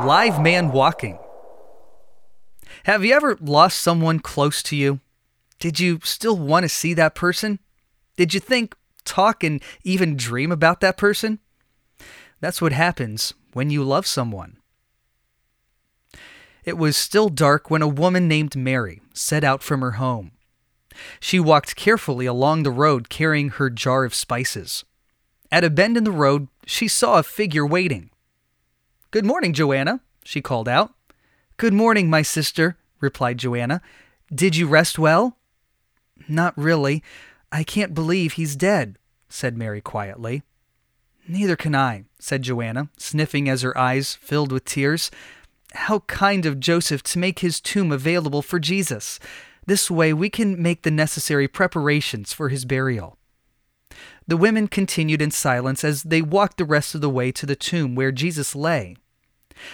Live Man Walking. Have you ever lost someone close to you? Did you still want to see that person? Did you think, talk, and even dream about that person? That's what happens when you love someone. It was still dark when a woman named Mary set out from her home. She walked carefully along the road carrying her jar of spices. At a bend in the road, she saw a figure waiting. Good morning, Joanna, she called out. Good morning, my sister, replied Joanna. Did you rest well? Not really. I can't believe he's dead, said Mary quietly. Neither can I, said Joanna, sniffing as her eyes filled with tears. How kind of Joseph to make his tomb available for Jesus. This way we can make the necessary preparations for his burial. The women continued in silence as they walked the rest of the way to the tomb where Jesus lay.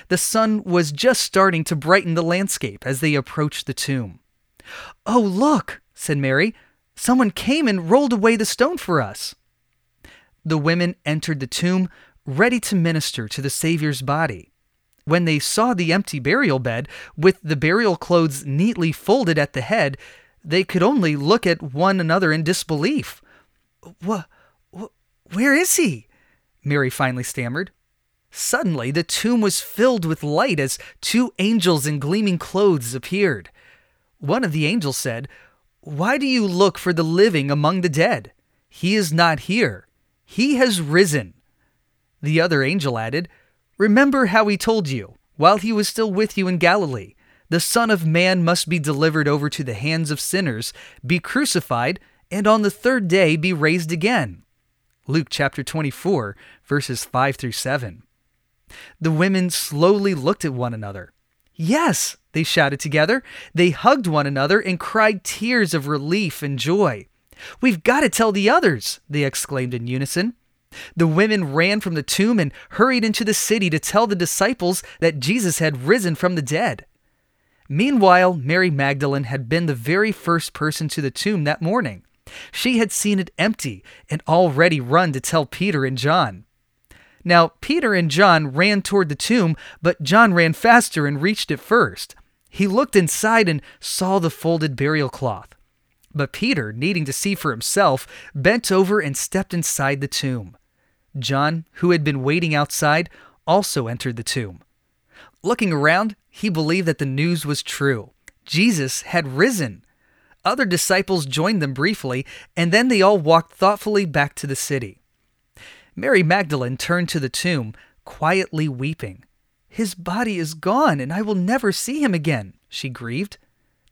The sun was just starting to brighten the landscape as they approached the tomb. Oh, look, said Mary. Someone came and rolled away the stone for us. The women entered the tomb, ready to minister to the Savior's body. When they saw the empty burial bed, with the burial clothes neatly folded at the head, they could only look at one another in disbelief. Wh- wh- where is he? Mary finally stammered. Suddenly, the tomb was filled with light as two angels in gleaming clothes appeared. One of the angels said, Why do you look for the living among the dead? He is not here. He has risen. The other angel added, Remember how he told you, while he was still with you in Galilee, the Son of Man must be delivered over to the hands of sinners, be crucified, and on the third day be raised again. Luke chapter 24, verses 5 through 7. The women slowly looked at one another. Yes, they shouted together. They hugged one another and cried tears of relief and joy. We've got to tell the others, they exclaimed in unison. The women ran from the tomb and hurried into the city to tell the disciples that Jesus had risen from the dead. Meanwhile, Mary Magdalene had been the very first person to the tomb that morning. She had seen it empty and already run to tell Peter and John. Now, Peter and John ran toward the tomb, but John ran faster and reached it first. He looked inside and saw the folded burial cloth. But Peter, needing to see for himself, bent over and stepped inside the tomb. John, who had been waiting outside, also entered the tomb. Looking around, he believed that the news was true. Jesus had risen. Other disciples joined them briefly, and then they all walked thoughtfully back to the city. Mary Magdalene turned to the tomb, quietly weeping. His body is gone, and I will never see him again, she grieved.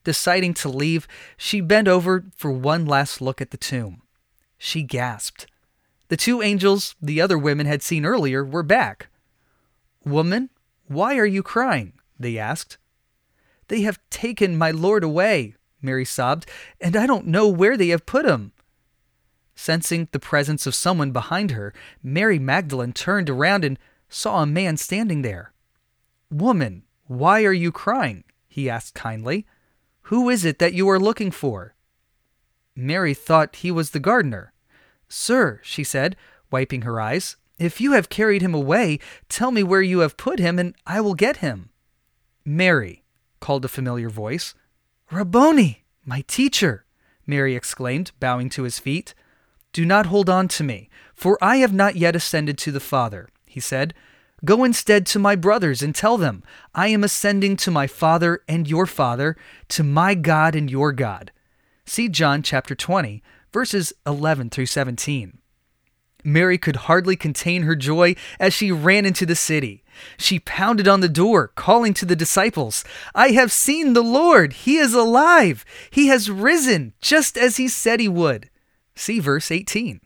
Deciding to leave, she bent over for one last look at the tomb. She gasped. The two angels the other women had seen earlier were back. Woman, why are you crying? they asked. They have taken my Lord away, Mary sobbed, and I don't know where they have put him. Sensing the presence of someone behind her, Mary Magdalene turned around and saw a man standing there. Woman, why are you crying? he asked kindly. Who is it that you are looking for? Mary thought he was the gardener. Sir, she said, wiping her eyes, if you have carried him away, tell me where you have put him, and I will get him. Mary, called a familiar voice. Rabboni, my teacher, Mary exclaimed, bowing to his feet. Do not hold on to me, for I have not yet ascended to the Father, he said. Go instead to my brothers and tell them, I am ascending to my Father and your Father, to my God and your God. See John chapter 20, verses 11 through 17. Mary could hardly contain her joy as she ran into the city. She pounded on the door, calling to the disciples, I have seen the Lord. He is alive. He has risen, just as he said he would. See verse 18.